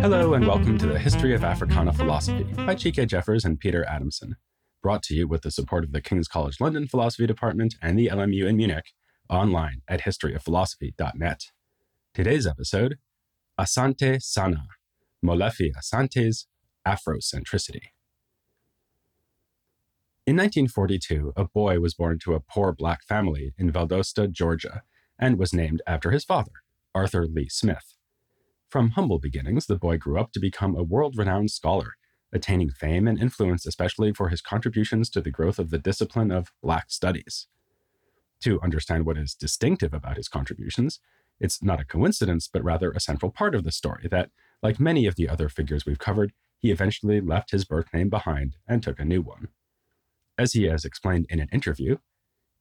Hello, and welcome to the History of Africana Philosophy by Chike Jeffers and Peter Adamson, brought to you with the support of the King's College London Philosophy Department and the LMU in Munich, online at historyofphilosophy.net. Today's episode Asante Sana, Molefi Asante's Afrocentricity. In 1942, a boy was born to a poor black family in Valdosta, Georgia, and was named after his father, Arthur Lee Smith. From humble beginnings, the boy grew up to become a world renowned scholar, attaining fame and influence especially for his contributions to the growth of the discipline of Black studies. To understand what is distinctive about his contributions, it's not a coincidence, but rather a central part of the story that, like many of the other figures we've covered, he eventually left his birth name behind and took a new one. As he has explained in an interview,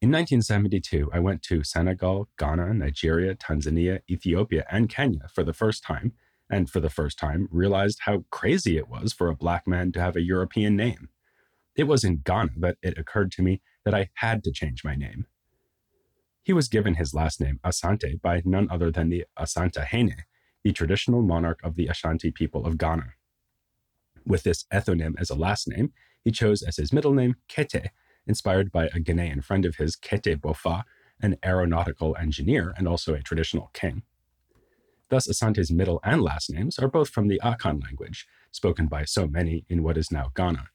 in 1972, I went to Senegal, Ghana, Nigeria, Tanzania, Ethiopia, and Kenya for the first time, and for the first time realized how crazy it was for a black man to have a European name. It was in Ghana that it occurred to me that I had to change my name. He was given his last name, Asante, by none other than the Asantehene, the traditional monarch of the Ashanti people of Ghana. With this ethnonym as a last name, he chose as his middle name Kete, inspired by a Ghanaian friend of his, Kete Bofa, an aeronautical engineer and also a traditional king. Thus, Asante's middle and last names are both from the Akan language, spoken by so many in what is now Ghana.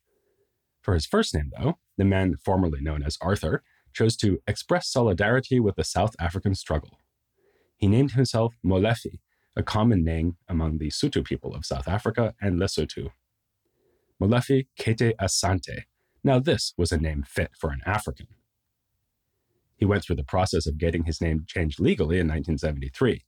For his first name, though, the man formerly known as Arthur chose to express solidarity with the South African struggle. He named himself Molefi, a common name among the Sotho people of South Africa and Lesotho. Molefi Kete Asante now, this was a name fit for an African. He went through the process of getting his name changed legally in 1973.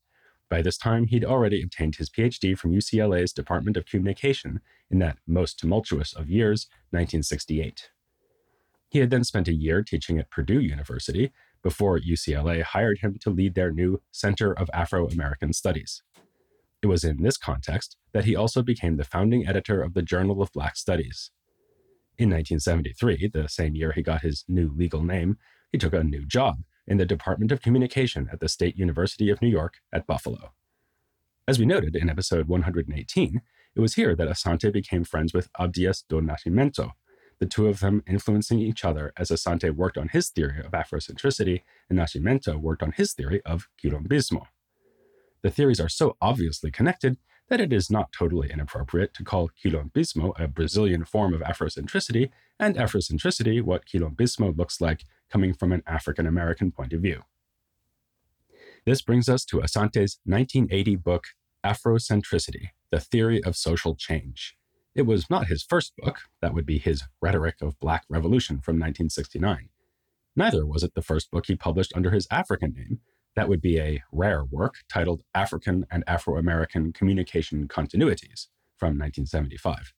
By this time, he'd already obtained his PhD from UCLA's Department of Communication in that most tumultuous of years, 1968. He had then spent a year teaching at Purdue University before UCLA hired him to lead their new Center of Afro American Studies. It was in this context that he also became the founding editor of the Journal of Black Studies. In 1973, the same year he got his new legal name, he took a new job in the Department of Communication at the State University of New York at Buffalo. As we noted in episode 118, it was here that Asante became friends with Abdias do Nascimento, the two of them influencing each other as Asante worked on his theory of Afrocentricity and Nascimento worked on his theory of quilombismo. The theories are so obviously connected that it is not totally inappropriate to call quilombismo a Brazilian form of Afrocentricity, and Afrocentricity what quilombismo looks like coming from an African American point of view. This brings us to Asante's 1980 book, Afrocentricity The Theory of Social Change. It was not his first book, that would be his Rhetoric of Black Revolution from 1969. Neither was it the first book he published under his African name, that would be a rare work titled African and Afro American Communication Continuities from 1975.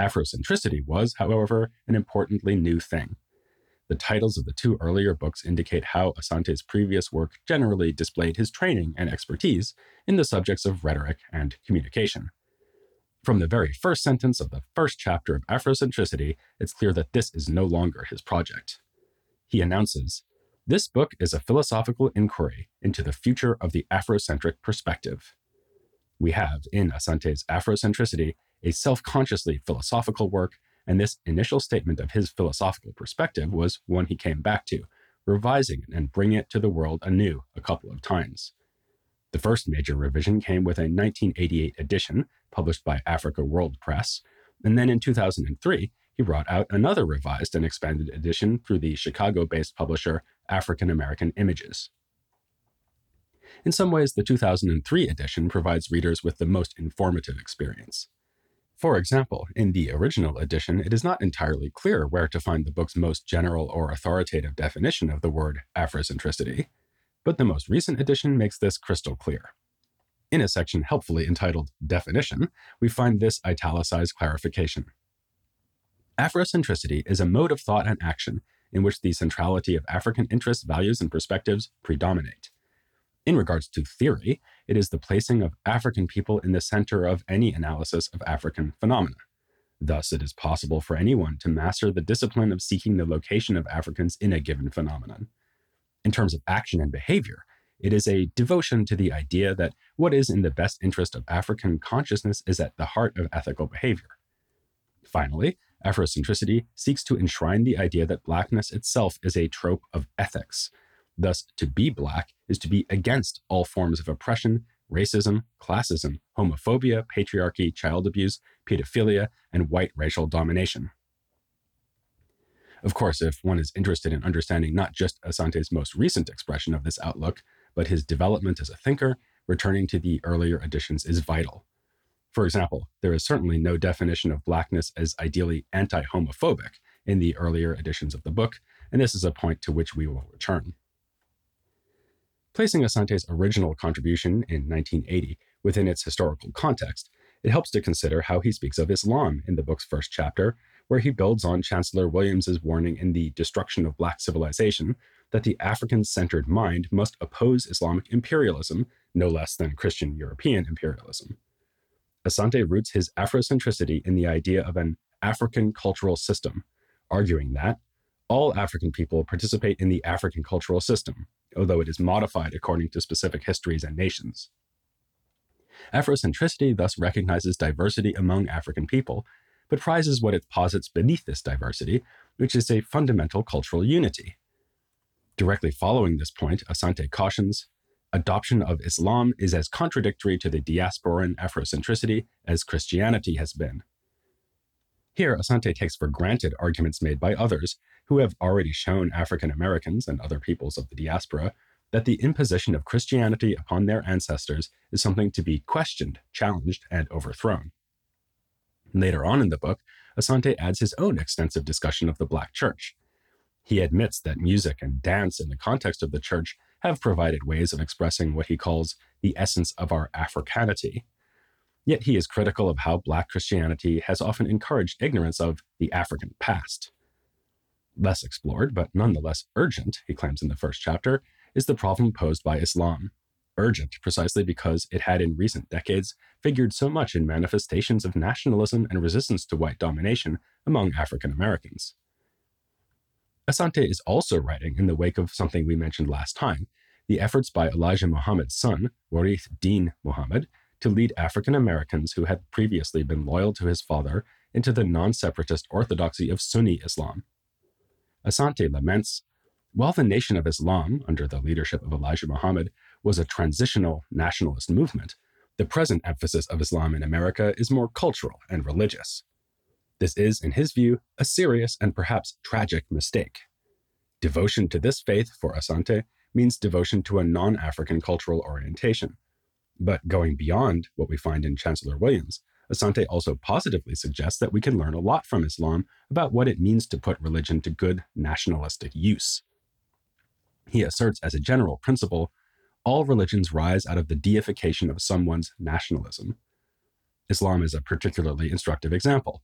Afrocentricity was, however, an importantly new thing. The titles of the two earlier books indicate how Asante's previous work generally displayed his training and expertise in the subjects of rhetoric and communication. From the very first sentence of the first chapter of Afrocentricity, it's clear that this is no longer his project. He announces this book is a philosophical inquiry into the future of the Afrocentric perspective. We have, in Asante's Afrocentricity, a self consciously philosophical work, and this initial statement of his philosophical perspective was one he came back to, revising it and bringing it to the world anew a couple of times. The first major revision came with a 1988 edition published by Africa World Press, and then in 2003, he brought out another revised and expanded edition through the Chicago based publisher African American Images. In some ways, the 2003 edition provides readers with the most informative experience. For example, in the original edition, it is not entirely clear where to find the book's most general or authoritative definition of the word Afrocentricity, but the most recent edition makes this crystal clear. In a section helpfully entitled Definition, we find this italicized clarification. Afrocentricity is a mode of thought and action in which the centrality of African interests, values, and perspectives predominate. In regards to theory, it is the placing of African people in the center of any analysis of African phenomena. Thus, it is possible for anyone to master the discipline of seeking the location of Africans in a given phenomenon. In terms of action and behavior, it is a devotion to the idea that what is in the best interest of African consciousness is at the heart of ethical behavior. Finally, Afrocentricity seeks to enshrine the idea that Blackness itself is a trope of ethics. Thus, to be Black is to be against all forms of oppression, racism, classism, homophobia, patriarchy, child abuse, pedophilia, and white racial domination. Of course, if one is interested in understanding not just Asante's most recent expression of this outlook, but his development as a thinker, returning to the earlier editions is vital. For example, there is certainly no definition of blackness as ideally anti homophobic in the earlier editions of the book, and this is a point to which we will return. Placing Asante's original contribution in 1980 within its historical context, it helps to consider how he speaks of Islam in the book's first chapter, where he builds on Chancellor Williams's warning in The Destruction of Black Civilization that the African centered mind must oppose Islamic imperialism no less than Christian European imperialism. Asante roots his Afrocentricity in the idea of an African cultural system, arguing that all African people participate in the African cultural system, although it is modified according to specific histories and nations. Afrocentricity thus recognizes diversity among African people, but prizes what it posits beneath this diversity, which is a fundamental cultural unity. Directly following this point, Asante cautions adoption of Islam is as contradictory to the diasporan Afrocentricity as Christianity has been. Here, Asante takes for granted arguments made by others who have already shown African Americans and other peoples of the diaspora that the imposition of Christianity upon their ancestors is something to be questioned, challenged, and overthrown. Later on in the book, Asante adds his own extensive discussion of the Black Church. He admits that music and dance in the context of the church have provided ways of expressing what he calls the essence of our Africanity. Yet he is critical of how Black Christianity has often encouraged ignorance of the African past. Less explored, but nonetheless urgent, he claims in the first chapter, is the problem posed by Islam. Urgent precisely because it had in recent decades figured so much in manifestations of nationalism and resistance to white domination among African Americans. Asante is also writing in the wake of something we mentioned last time the efforts by Elijah Muhammad's son, Warith Din Muhammad, to lead African Americans who had previously been loyal to his father into the non separatist orthodoxy of Sunni Islam. Asante laments while the Nation of Islam, under the leadership of Elijah Muhammad, was a transitional nationalist movement, the present emphasis of Islam in America is more cultural and religious. This is, in his view, a serious and perhaps tragic mistake. Devotion to this faith for Asante means devotion to a non African cultural orientation. But going beyond what we find in Chancellor Williams, Asante also positively suggests that we can learn a lot from Islam about what it means to put religion to good nationalistic use. He asserts as a general principle all religions rise out of the deification of someone's nationalism. Islam is a particularly instructive example.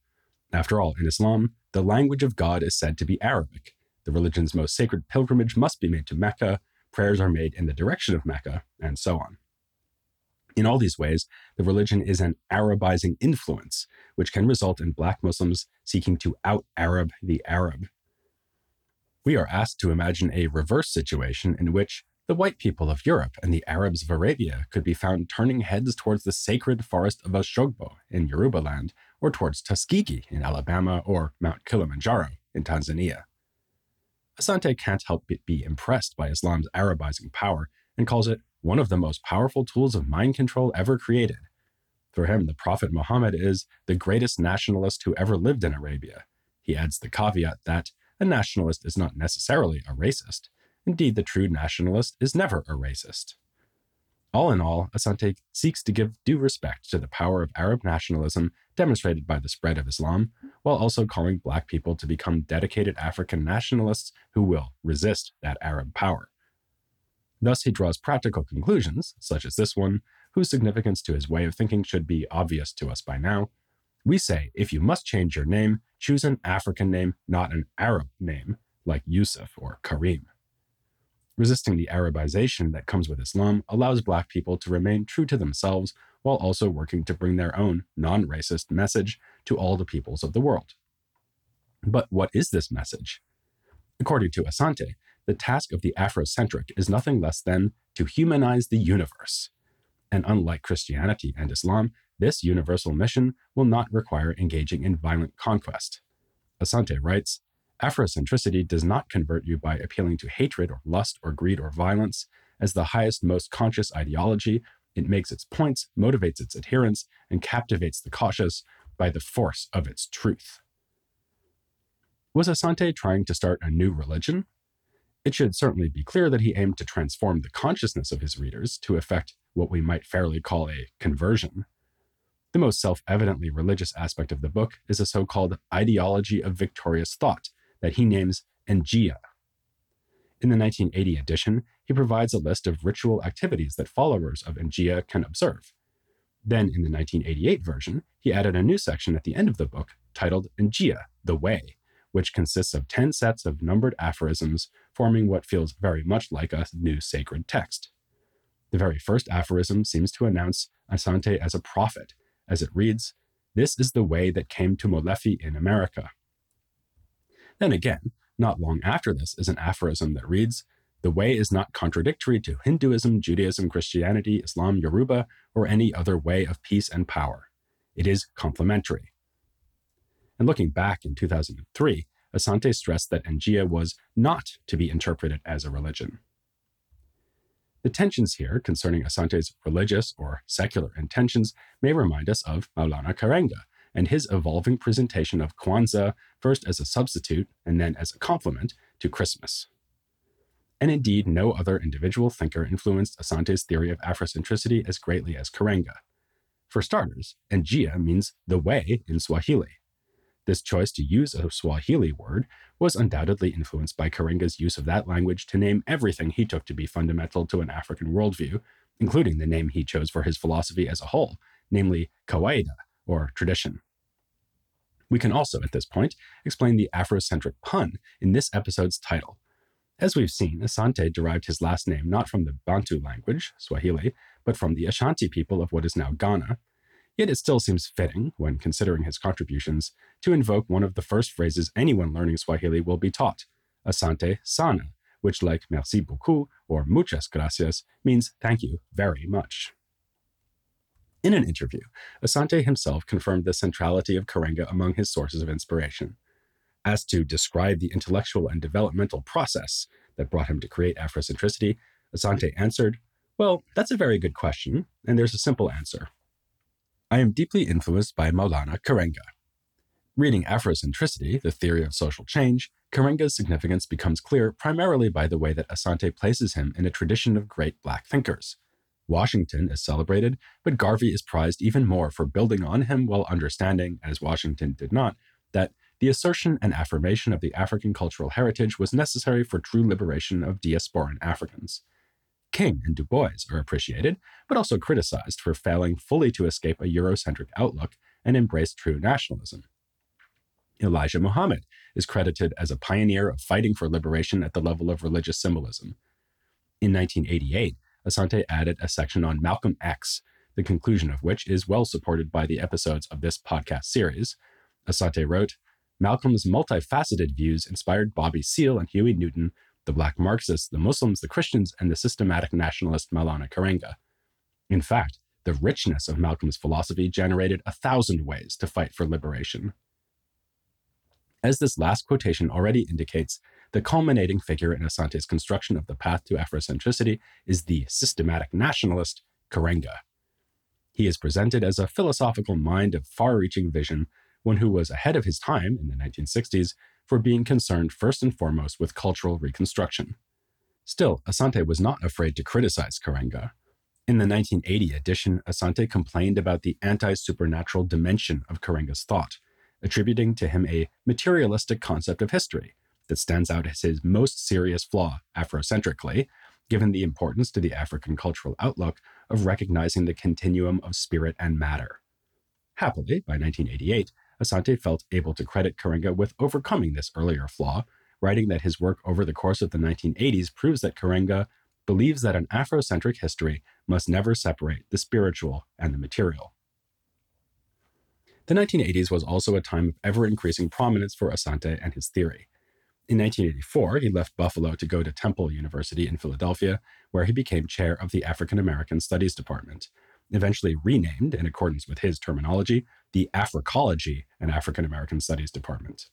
After all, in Islam, the language of God is said to be Arabic. The religion's most sacred pilgrimage must be made to Mecca, prayers are made in the direction of Mecca, and so on. In all these ways, the religion is an Arabizing influence, which can result in Black Muslims seeking to out Arab the Arab. We are asked to imagine a reverse situation in which the white people of Europe and the Arabs of Arabia could be found turning heads towards the sacred forest of Oshogbo in Yorubaland, or towards Tuskegee in Alabama, or Mount Kilimanjaro in Tanzania. Asante can't help but be impressed by Islam's Arabizing power and calls it one of the most powerful tools of mind control ever created. For him, the Prophet Muhammad is the greatest nationalist who ever lived in Arabia. He adds the caveat that a nationalist is not necessarily a racist, Indeed, the true nationalist is never a racist. All in all, Asante seeks to give due respect to the power of Arab nationalism demonstrated by the spread of Islam, while also calling Black people to become dedicated African nationalists who will resist that Arab power. Thus, he draws practical conclusions, such as this one, whose significance to his way of thinking should be obvious to us by now. We say if you must change your name, choose an African name, not an Arab name, like Yusuf or Karim. Resisting the Arabization that comes with Islam allows Black people to remain true to themselves while also working to bring their own non racist message to all the peoples of the world. But what is this message? According to Asante, the task of the Afrocentric is nothing less than to humanize the universe. And unlike Christianity and Islam, this universal mission will not require engaging in violent conquest. Asante writes Afrocentricity does not convert you by appealing to hatred or lust or greed or violence. As the highest, most conscious ideology, it makes its points, motivates its adherents, and captivates the cautious by the force of its truth. Was Asante trying to start a new religion? It should certainly be clear that he aimed to transform the consciousness of his readers to effect what we might fairly call a conversion. The most self evidently religious aspect of the book is a so called ideology of victorious thought that he names Njia. In the 1980 edition, he provides a list of ritual activities that followers of Njia can observe. Then, in the 1988 version, he added a new section at the end of the book titled Njia, the Way, which consists of 10 sets of numbered aphorisms forming what feels very much like a new sacred text. The very first aphorism seems to announce Asante as a prophet, as it reads, This is the way that came to Molefi in America. Then again, not long after this is an aphorism that reads, The way is not contradictory to Hinduism, Judaism, Christianity, Islam, Yoruba, or any other way of peace and power. It is complementary. And looking back in 2003, Asante stressed that Njia was not to be interpreted as a religion. The tensions here concerning Asante's religious or secular intentions may remind us of Maulana Karenga and his evolving presentation of Kwanzaa first as a substitute and then as a complement to Christmas. And indeed, no other individual thinker influenced Asante's theory of Afrocentricity as greatly as Karenga. For starters, Njia means the way in Swahili, this choice to use a Swahili word was undoubtedly influenced by Karenga's use of that language to name everything he took to be fundamental to an African worldview, including the name he chose for his philosophy as a whole, namely kawaida, or tradition. We can also, at this point, explain the Afrocentric pun in this episode's title. As we've seen, Asante derived his last name not from the Bantu language, Swahili, but from the Ashanti people of what is now Ghana, Yet it still seems fitting, when considering his contributions, to invoke one of the first phrases anyone learning Swahili will be taught, Asante Sana, which, like merci beaucoup or muchas gracias, means thank you very much. In an interview, Asante himself confirmed the centrality of Karenga among his sources of inspiration. Asked to describe the intellectual and developmental process that brought him to create Afrocentricity, Asante answered, Well, that's a very good question, and there's a simple answer. I am deeply influenced by Maulana Karenga. Reading Afrocentricity, the theory of social change, Karenga's significance becomes clear primarily by the way that Asante places him in a tradition of great black thinkers. Washington is celebrated, but Garvey is prized even more for building on him while understanding, as Washington did not, that the assertion and affirmation of the African cultural heritage was necessary for true liberation of diasporan Africans. King and Du Bois are appreciated, but also criticized for failing fully to escape a Eurocentric outlook and embrace true nationalism. Elijah Muhammad is credited as a pioneer of fighting for liberation at the level of religious symbolism. In 1988, Asante added a section on Malcolm X, the conclusion of which is well supported by the episodes of this podcast series. Asante wrote, Malcolm's multifaceted views inspired Bobby Seale and Huey Newton the black Marxists, the Muslims, the Christians, and the systematic nationalist Maulana Karenga. In fact, the richness of Malcolm's philosophy generated a thousand ways to fight for liberation. As this last quotation already indicates, the culminating figure in Asante's construction of the path to Afrocentricity is the systematic nationalist Karenga. He is presented as a philosophical mind of far reaching vision, one who was ahead of his time in the 1960s for being concerned first and foremost with cultural reconstruction. Still, Asante was not afraid to criticize Karenga. In the 1980 edition, Asante complained about the anti supernatural dimension of Karenga's thought, attributing to him a materialistic concept of history that stands out as his most serious flaw, Afrocentrically, given the importance to the African cultural outlook of recognizing the continuum of spirit and matter. Happily, by 1988, Asante felt able to credit Karenga with overcoming this earlier flaw, writing that his work over the course of the 1980s proves that Karenga believes that an Afrocentric history must never separate the spiritual and the material. The 1980s was also a time of ever increasing prominence for Asante and his theory. In 1984, he left Buffalo to go to Temple University in Philadelphia, where he became chair of the African American Studies Department, eventually renamed, in accordance with his terminology, the Africology and African American Studies Department.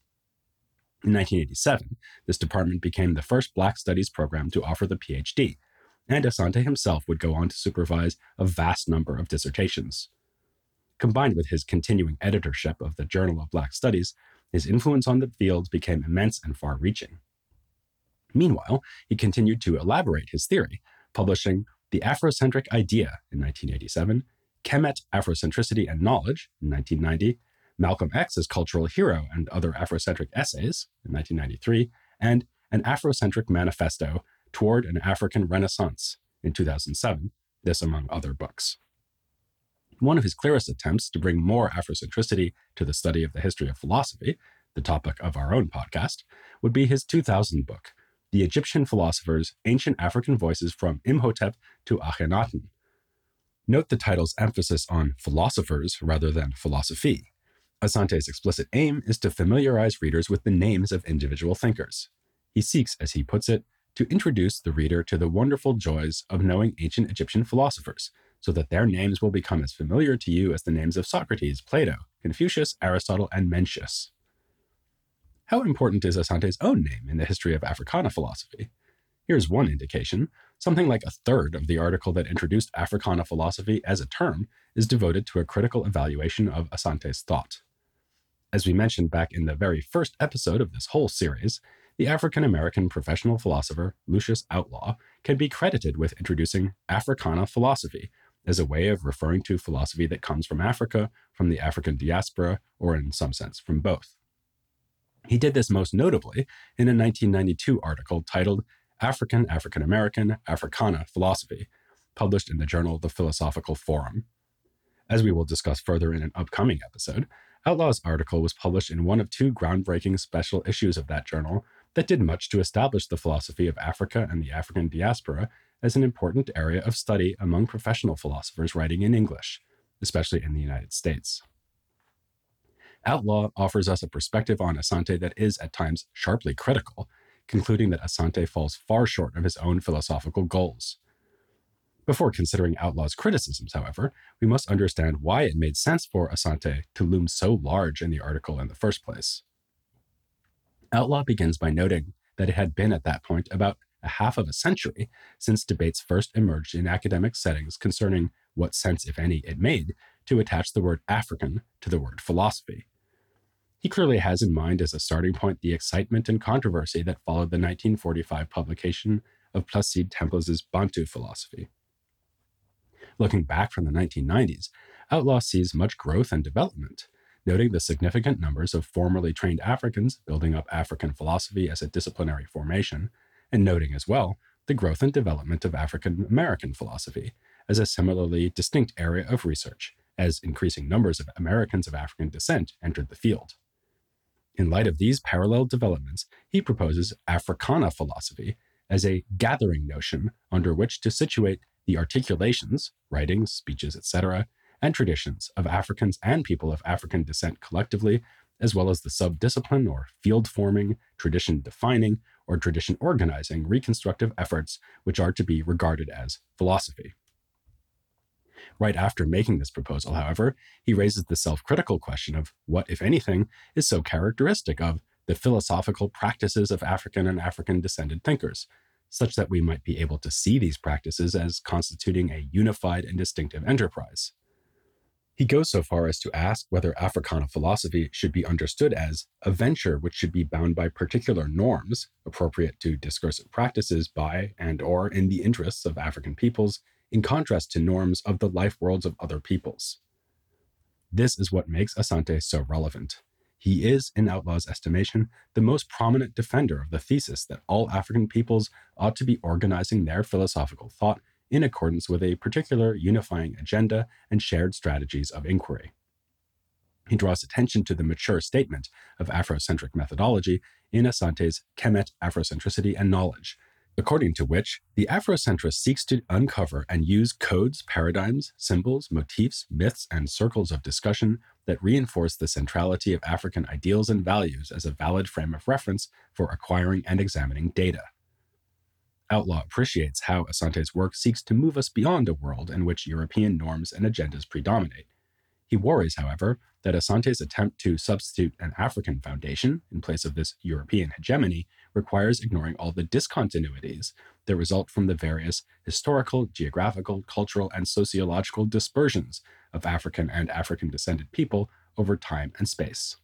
In 1987, this department became the first Black Studies program to offer the PhD, and Asante himself would go on to supervise a vast number of dissertations. Combined with his continuing editorship of the Journal of Black Studies, his influence on the field became immense and far reaching. Meanwhile, he continued to elaborate his theory, publishing The Afrocentric Idea in 1987, Kemet Afrocentricity and Knowledge in 1990, Malcolm X's Cultural Hero and Other Afrocentric Essays in 1993, and An Afrocentric Manifesto Toward an African Renaissance in 2007, this among other books. One of his clearest attempts to bring more Afrocentricity to the study of the history of philosophy, the topic of our own podcast, would be his 2000 book, The Egyptian Philosophers Ancient African Voices from Imhotep to Akhenaten. Note the title's emphasis on philosophers rather than philosophy. Asante's explicit aim is to familiarize readers with the names of individual thinkers. He seeks, as he puts it, to introduce the reader to the wonderful joys of knowing ancient Egyptian philosophers, so that their names will become as familiar to you as the names of Socrates, Plato, Confucius, Aristotle, and Mencius. How important is Asante's own name in the history of Africana philosophy? Here's one indication. Something like a third of the article that introduced Africana philosophy as a term is devoted to a critical evaluation of Asante's thought. As we mentioned back in the very first episode of this whole series, the African American professional philosopher Lucius Outlaw can be credited with introducing Africana philosophy as a way of referring to philosophy that comes from Africa, from the African diaspora, or in some sense from both. He did this most notably in a 1992 article titled African African American Africana Philosophy, published in the journal The Philosophical Forum. As we will discuss further in an upcoming episode, Outlaw's article was published in one of two groundbreaking special issues of that journal that did much to establish the philosophy of Africa and the African diaspora as an important area of study among professional philosophers writing in English, especially in the United States. Outlaw offers us a perspective on Asante that is at times sharply critical, concluding that Asante falls far short of his own philosophical goals. Before considering Outlaw's criticisms, however, we must understand why it made sense for Asante to loom so large in the article in the first place. Outlaw begins by noting that it had been at that point about a half of a century since debates first emerged in academic settings concerning what sense, if any, it made to attach the word African to the word philosophy. He clearly has in mind as a starting point the excitement and controversy that followed the 1945 publication of Placide Tempels's Bantu philosophy. Looking back from the 1990s, Outlaw sees much growth and development, noting the significant numbers of formerly trained Africans building up African philosophy as a disciplinary formation, and noting as well the growth and development of African American philosophy as a similarly distinct area of research, as increasing numbers of Americans of African descent entered the field. In light of these parallel developments, he proposes Africana philosophy as a gathering notion under which to situate the articulations, writings, speeches, etc., and traditions of Africans and people of African descent collectively, as well as the subdiscipline or field forming, tradition defining, or tradition organizing reconstructive efforts which are to be regarded as philosophy. Right after making this proposal, however, he raises the self critical question of what, if anything, is so characteristic of the philosophical practices of African and African descended thinkers, such that we might be able to see these practices as constituting a unified and distinctive enterprise. He goes so far as to ask whether Africana philosophy should be understood as a venture which should be bound by particular norms appropriate to discursive practices by and or in the interests of African peoples in contrast to norms of the life worlds of other peoples. This is what makes Asante so relevant. He is, in Outlaw's estimation, the most prominent defender of the thesis that all African peoples ought to be organizing their philosophical thought in accordance with a particular unifying agenda and shared strategies of inquiry. He draws attention to the mature statement of Afrocentric methodology in Asante's Kemet Afrocentricity and Knowledge, according to which the Afrocentrist seeks to uncover and use codes, paradigms, symbols, motifs, myths, and circles of discussion that reinforce the centrality of African ideals and values as a valid frame of reference for acquiring and examining data. Outlaw appreciates how Asante's work seeks to move us beyond a world in which European norms and agendas predominate. He worries, however, that Asante's attempt to substitute an African foundation in place of this European hegemony requires ignoring all the discontinuities that result from the various historical, geographical, cultural, and sociological dispersions of African and African descended people over time and space.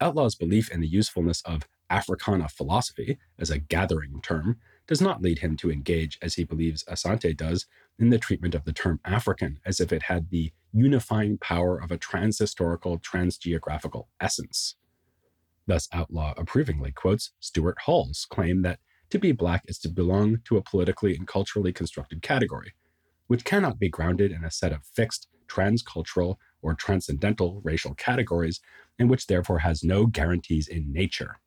Outlaw's belief in the usefulness of Africana philosophy as a gathering term does not lead him to engage, as he believes Asante does, in the treatment of the term African as if it had the unifying power of a transhistorical, transgeographical essence. Thus, Outlaw approvingly quotes Stuart Hall's claim that to be black is to belong to a politically and culturally constructed category, which cannot be grounded in a set of fixed, transcultural, or transcendental racial categories, and which therefore has no guarantees in nature.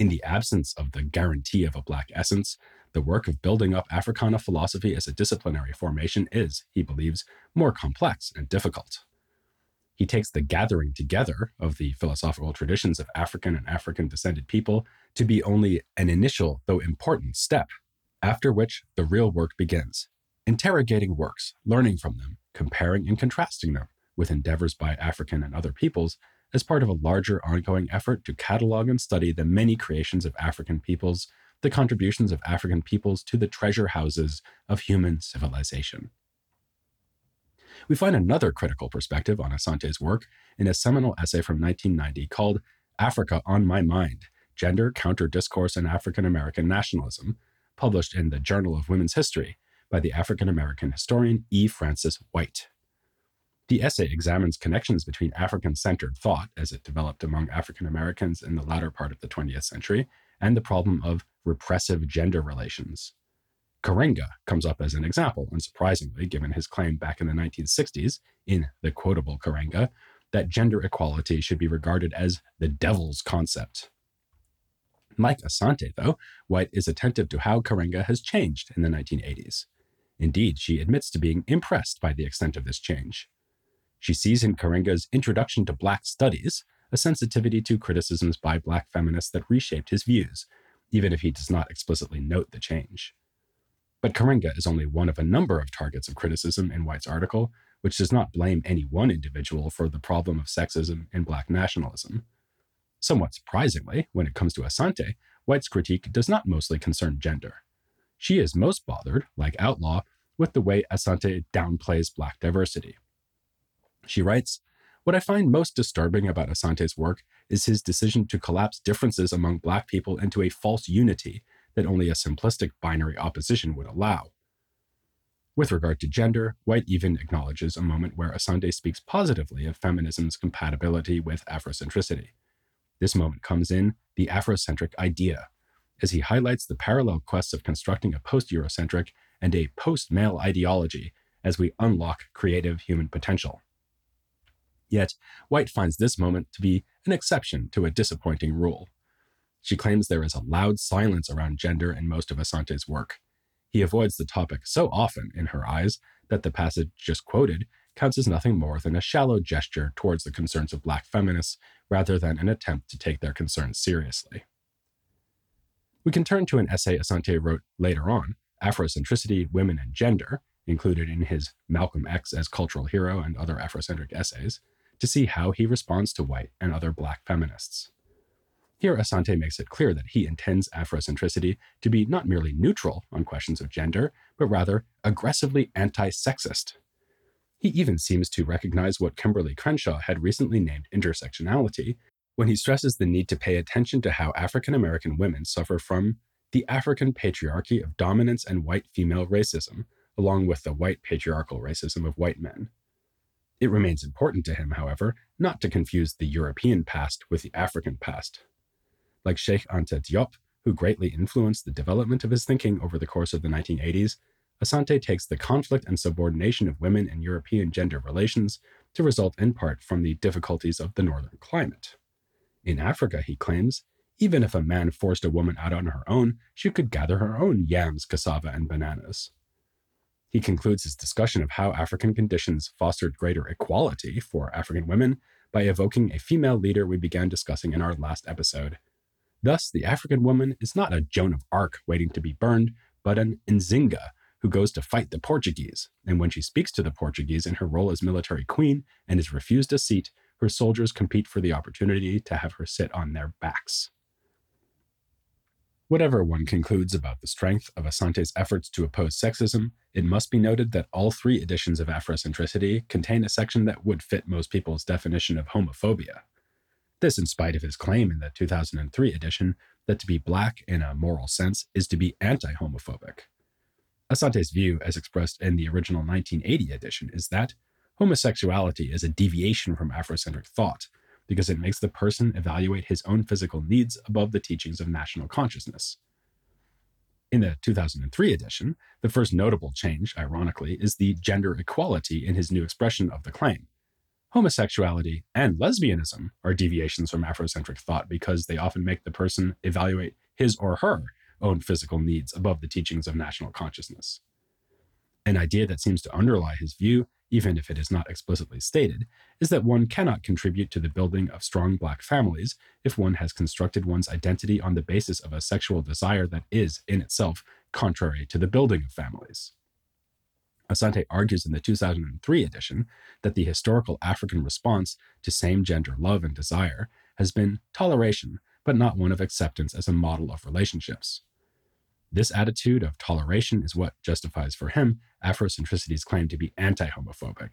In the absence of the guarantee of a Black essence, the work of building up Africana philosophy as a disciplinary formation is, he believes, more complex and difficult. He takes the gathering together of the philosophical traditions of African and African descended people to be only an initial, though important, step, after which the real work begins interrogating works, learning from them, comparing and contrasting them with endeavors by African and other peoples as part of a larger ongoing effort to catalog and study the many creations of African peoples, the contributions of African peoples to the treasure houses of human civilization. We find another critical perspective on Asante's work in a seminal essay from 1990 called Africa on My Mind Gender, Counter Discourse, and African American Nationalism, published in the Journal of Women's History by the African American historian E. Frances White. The essay examines connections between African centered thought as it developed among African Americans in the latter part of the 20th century and the problem of repressive gender relations. Karenga comes up as an example, unsurprisingly, given his claim back in the 1960s, in the quotable Karenga, that gender equality should be regarded as the devil's concept. Like Asante, though, White is attentive to how Karenga has changed in the 1980s. Indeed, she admits to being impressed by the extent of this change. She sees in Karenga's Introduction to Black Studies a sensitivity to criticisms by Black feminists that reshaped his views, even if he does not explicitly note the change. But Karenga is only one of a number of targets of criticism in White's article, which does not blame any one individual for the problem of sexism in Black nationalism. Somewhat surprisingly, when it comes to Asante, White's critique does not mostly concern gender. She is most bothered, like Outlaw, with the way Asante downplays Black diversity. She writes, What I find most disturbing about Asante's work is his decision to collapse differences among Black people into a false unity that only a simplistic binary opposition would allow. With regard to gender, White even acknowledges a moment where Asante speaks positively of feminism's compatibility with Afrocentricity. This moment comes in The Afrocentric Idea, as he highlights the parallel quests of constructing a post Eurocentric and a post male ideology as we unlock creative human potential. Yet, White finds this moment to be an exception to a disappointing rule. She claims there is a loud silence around gender in most of Asante's work. He avoids the topic so often, in her eyes, that the passage just quoted counts as nothing more than a shallow gesture towards the concerns of black feminists rather than an attempt to take their concerns seriously. We can turn to an essay Asante wrote later on, Afrocentricity, Women, and Gender, included in his Malcolm X as Cultural Hero and other Afrocentric essays, to see how he responds to white and other black feminists. Here, Asante makes it clear that he intends Afrocentricity to be not merely neutral on questions of gender, but rather aggressively anti sexist. He even seems to recognize what Kimberlé Crenshaw had recently named intersectionality when he stresses the need to pay attention to how African American women suffer from the African patriarchy of dominance and white female racism, along with the white patriarchal racism of white men. It remains important to him, however, not to confuse the European past with the African past. Like Cheikh Anta Diop, who greatly influenced the development of his thinking over the course of the 1980s, Asante takes the conflict and subordination of women in European gender relations to result in part from the difficulties of the northern climate. In Africa, he claims, even if a man forced a woman out on her own, she could gather her own yams, cassava, and bananas. He concludes his discussion of how African conditions fostered greater equality for African women by evoking a female leader we began discussing in our last episode. Thus, the African woman is not a Joan of Arc waiting to be burned, but an Nzinga who goes to fight the Portuguese. And when she speaks to the Portuguese in her role as military queen and is refused a seat, her soldiers compete for the opportunity to have her sit on their backs. Whatever one concludes about the strength of Asante's efforts to oppose sexism, it must be noted that all three editions of Afrocentricity contain a section that would fit most people's definition of homophobia. This, in spite of his claim in the 2003 edition that to be black in a moral sense is to be anti homophobic. Asante's view, as expressed in the original 1980 edition, is that homosexuality is a deviation from Afrocentric thought because it makes the person evaluate his own physical needs above the teachings of national consciousness. In the 2003 edition, the first notable change, ironically, is the gender equality in his new expression of the claim. Homosexuality and lesbianism are deviations from Afrocentric thought because they often make the person evaluate his or her own physical needs above the teachings of national consciousness. An idea that seems to underlie his view even if it is not explicitly stated, is that one cannot contribute to the building of strong black families if one has constructed one's identity on the basis of a sexual desire that is, in itself, contrary to the building of families. Asante argues in the 2003 edition that the historical African response to same gender love and desire has been toleration, but not one of acceptance as a model of relationships. This attitude of toleration is what justifies for him Afrocentricity's claim to be anti homophobic.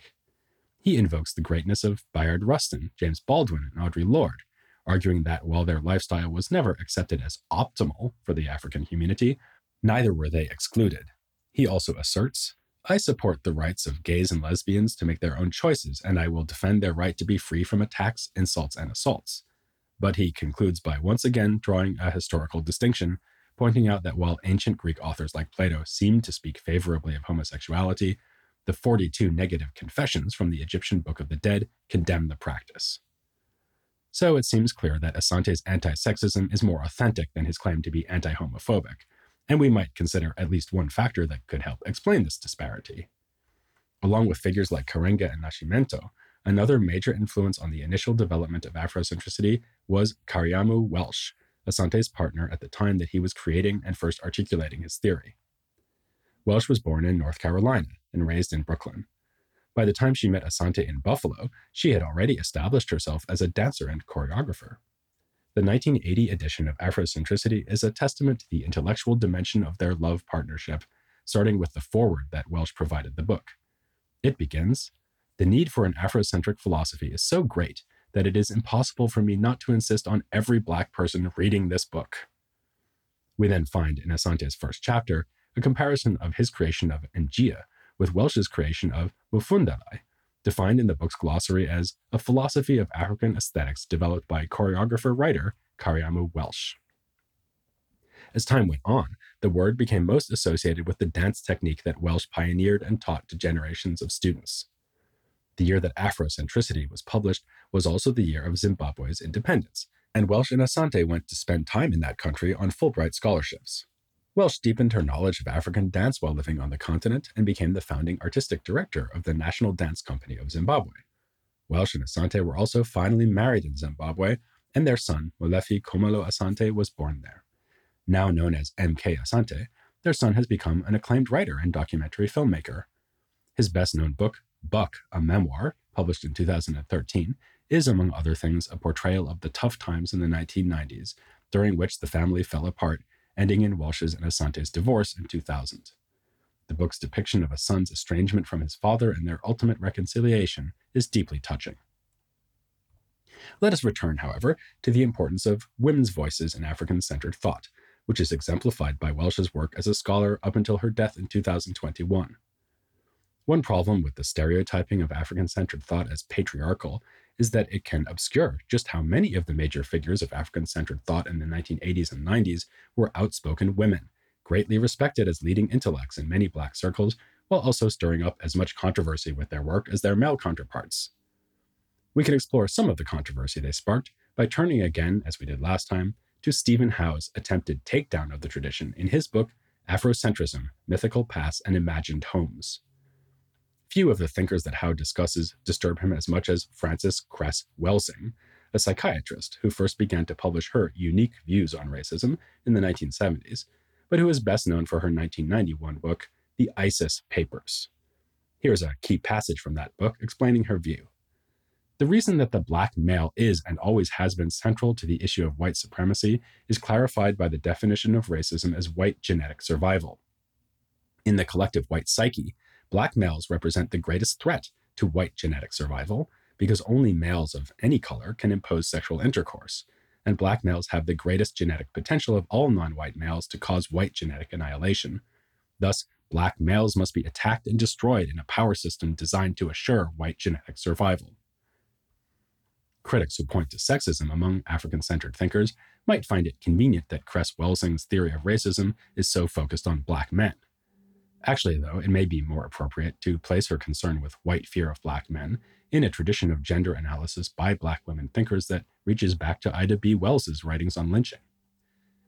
He invokes the greatness of Bayard Rustin, James Baldwin, and Audre Lorde, arguing that while their lifestyle was never accepted as optimal for the African community, neither were they excluded. He also asserts I support the rights of gays and lesbians to make their own choices, and I will defend their right to be free from attacks, insults, and assaults. But he concludes by once again drawing a historical distinction pointing out that while ancient Greek authors like Plato seem to speak favorably of homosexuality, the 42 negative confessions from the Egyptian Book of the Dead condemn the practice. So it seems clear that Asante's anti sexism is more authentic than his claim to be anti homophobic, and we might consider at least one factor that could help explain this disparity. Along with figures like Karenga and Nascimento, another major influence on the initial development of Afrocentricity was Kariamu Welsh, Asante's partner at the time that he was creating and first articulating his theory. Welsh was born in North Carolina and raised in Brooklyn. By the time she met Asante in Buffalo, she had already established herself as a dancer and choreographer. The 1980 edition of Afrocentricity is a testament to the intellectual dimension of their love partnership, starting with the foreword that Welsh provided the book. It begins The need for an Afrocentric philosophy is so great that it is impossible for me not to insist on every Black person reading this book. We then find in Asante's first chapter a comparison of his creation of Njia with Welsh's creation of Umfundalai, defined in the book's glossary as a philosophy of African aesthetics developed by choreographer writer Kariamu Welsh. As time went on, the word became most associated with the dance technique that Welsh pioneered and taught to generations of students. The year that Afrocentricity was published was also the year of Zimbabwe's independence, and Welsh and Asante went to spend time in that country on Fulbright scholarships. Welsh deepened her knowledge of African dance while living on the continent and became the founding artistic director of the National Dance Company of Zimbabwe. Welsh and Asante were also finally married in Zimbabwe, and their son, Molefi Khumalo Asante, was born there. Now known as M.K. Asante, their son has become an acclaimed writer and documentary filmmaker. His best known book, Buck, a memoir published in 2013, is, among other things, a portrayal of the tough times in the 1990s, during which the family fell apart, ending in Welsh's and Asante's divorce in 2000. The book's depiction of a son's estrangement from his father and their ultimate reconciliation is deeply touching. Let us return, however, to the importance of women's voices in African centered thought, which is exemplified by Welsh's work as a scholar up until her death in 2021. One problem with the stereotyping of African centered thought as patriarchal is that it can obscure just how many of the major figures of African centered thought in the 1980s and 90s were outspoken women, greatly respected as leading intellects in many Black circles, while also stirring up as much controversy with their work as their male counterparts. We can explore some of the controversy they sparked by turning again, as we did last time, to Stephen Howe's attempted takedown of the tradition in his book, Afrocentrism, Mythical Pasts, and Imagined Homes. Few of the thinkers that Howe discusses disturb him as much as Frances Cress Welsing, a psychiatrist who first began to publish her unique views on racism in the 1970s, but who is best known for her 1991 book, The ISIS Papers. Here's a key passage from that book explaining her view. The reason that the black male is and always has been central to the issue of white supremacy is clarified by the definition of racism as white genetic survival. In the collective white psyche, black males represent the greatest threat to white genetic survival because only males of any color can impose sexual intercourse, and black males have the greatest genetic potential of all non white males to cause white genetic annihilation. Thus, black males must be attacked and destroyed in a power system designed to assure white genetic survival. Critics who point to sexism among African centered thinkers might find it convenient that Cress Welsing's theory of racism is so focused on black men. Actually, though, it may be more appropriate to place her concern with white fear of black men in a tradition of gender analysis by black women thinkers that reaches back to Ida B. Wells's writings on lynching.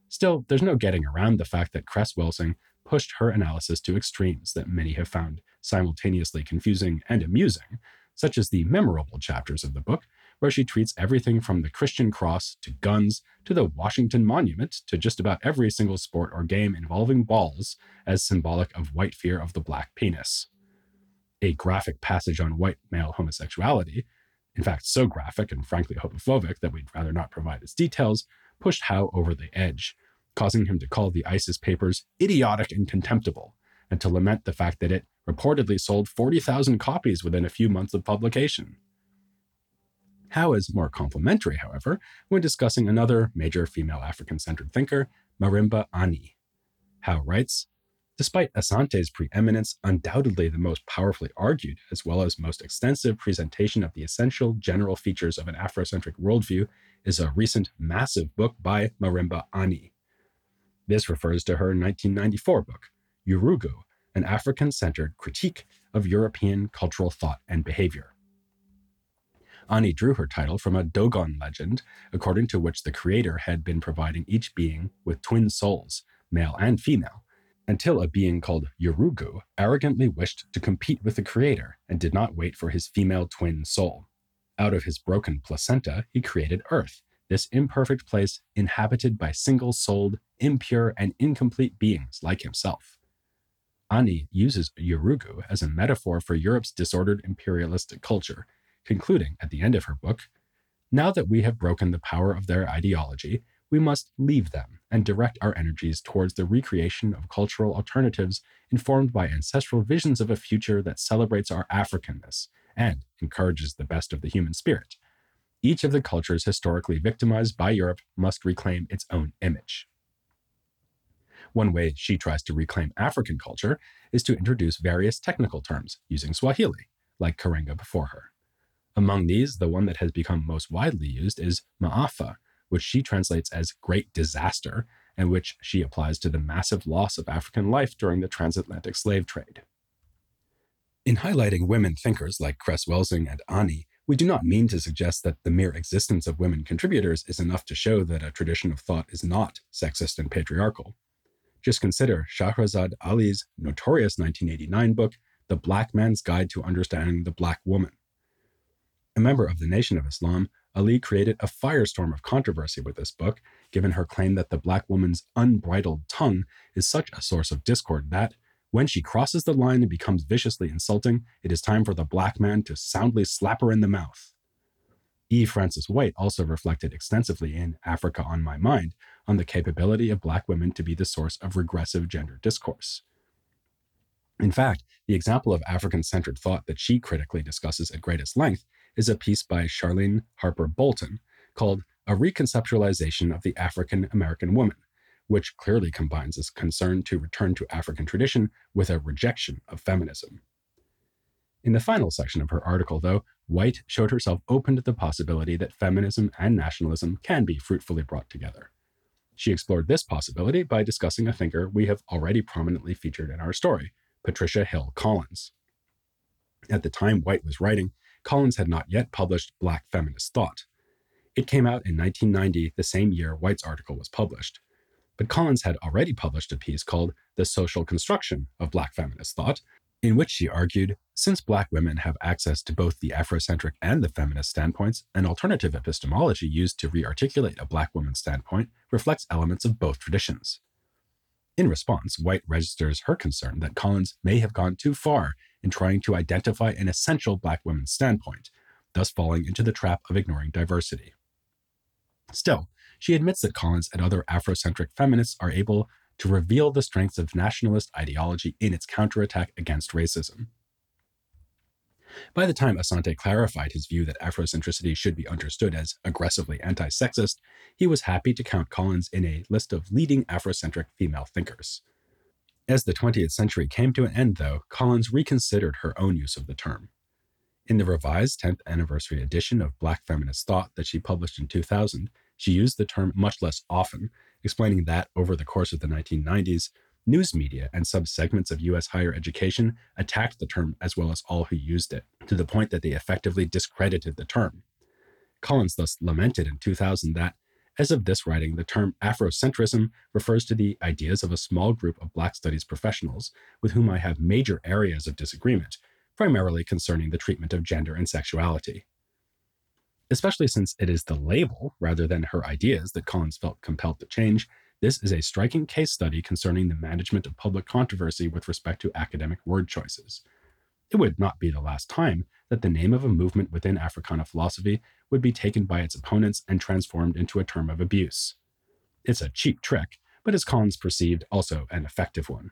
Still, there's no getting around the fact that Cress Welsing pushed her analysis to extremes that many have found simultaneously confusing and amusing, such as the memorable chapters of the book where she treats everything from the Christian cross to guns to the Washington Monument to just about every single sport or game involving balls as symbolic of white fear of the black penis. A graphic passage on white male homosexuality, in fact, so graphic and frankly homophobic that we'd rather not provide its details, pushed Howe over the edge, causing him to call the Isis papers idiotic and contemptible, and to lament the fact that it reportedly sold 40,000 copies within a few months of publication. Howe is more complimentary, however, when discussing another major female African centered thinker, Marimba Ani. Howe writes Despite Asante's preeminence, undoubtedly the most powerfully argued as well as most extensive presentation of the essential general features of an Afrocentric worldview is a recent massive book by Marimba Ani. This refers to her 1994 book, Yurugu, an African centered critique of European cultural thought and behavior. Ani drew her title from a Dogon legend, according to which the creator had been providing each being with twin souls, male and female, until a being called Yurugu arrogantly wished to compete with the creator and did not wait for his female twin soul. Out of his broken placenta, he created Earth, this imperfect place inhabited by single souled, impure, and incomplete beings like himself. Ani uses Yurugu as a metaphor for Europe's disordered imperialistic culture concluding at the end of her book Now that we have broken the power of their ideology, we must leave them and direct our energies towards the recreation of cultural alternatives informed by ancestral visions of a future that celebrates our Africanness and encourages the best of the human spirit. Each of the cultures historically victimized by Europe must reclaim its own image. One way she tries to reclaim African culture is to introduce various technical terms using Swahili, like Karenga before her. Among these, the one that has become most widely used is Maafa, which she translates as great disaster, and which she applies to the massive loss of African life during the transatlantic slave trade. In highlighting women thinkers like Cress Welsing and Ani, we do not mean to suggest that the mere existence of women contributors is enough to show that a tradition of thought is not sexist and patriarchal. Just consider Shahrazad Ali's notorious 1989 book, The Black Man's Guide to Understanding the Black Woman, a member of the Nation of Islam, Ali created a firestorm of controversy with this book, given her claim that the black woman's unbridled tongue is such a source of discord that, when she crosses the line and becomes viciously insulting, it is time for the black man to soundly slap her in the mouth. E. Frances White also reflected extensively in Africa on My Mind on the capability of black women to be the source of regressive gender discourse. In fact, the example of African centered thought that she critically discusses at greatest length is a piece by Charlene Harper Bolton called A Reconceptualization of the African American Woman, which clearly combines a concern to return to African tradition with a rejection of feminism. In the final section of her article, though, White showed herself open to the possibility that feminism and nationalism can be fruitfully brought together. She explored this possibility by discussing a thinker we have already prominently featured in our story, Patricia Hill Collins. At the time White was writing, Collins had not yet published Black Feminist Thought. It came out in 1990, the same year White's article was published. but Collins had already published a piece called The Social Construction of Black Feminist Thought, in which she argued since Black women have access to both the Afrocentric and the feminist standpoints, an alternative epistemology used to rearticulate a Black woman's standpoint reflects elements of both traditions. In response, White registers her concern that Collins may have gone too far in trying to identify an essential Black women's standpoint, thus falling into the trap of ignoring diversity. Still, she admits that Collins and other Afrocentric feminists are able to reveal the strengths of nationalist ideology in its counterattack against racism. By the time Asante clarified his view that Afrocentricity should be understood as aggressively anti sexist, he was happy to count Collins in a list of leading Afrocentric female thinkers. As the 20th century came to an end, though, Collins reconsidered her own use of the term. In the revised 10th anniversary edition of Black Feminist Thought that she published in 2000, she used the term much less often, explaining that over the course of the 1990s, news media and subsegments of U.S. higher education attacked the term as well as all who used it, to the point that they effectively discredited the term. Collins thus lamented in 2000 that, as of this writing, the term Afrocentrism refers to the ideas of a small group of Black studies professionals with whom I have major areas of disagreement, primarily concerning the treatment of gender and sexuality especially since it is the label rather than her ideas that Collins felt compelled to change. This is a striking case study concerning the management of public controversy with respect to academic word choices. It would not be the last time that the name of a movement within Africana philosophy would be taken by its opponents and transformed into a term of abuse. It's a cheap trick, but as Collins perceived, also an effective one.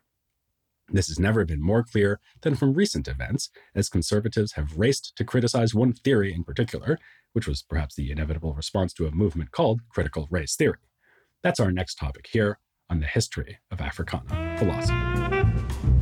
This has never been more clear than from recent events, as conservatives have raced to criticize one theory in particular, which was perhaps the inevitable response to a movement called critical race theory. That's our next topic here on the history of Africana philosophy.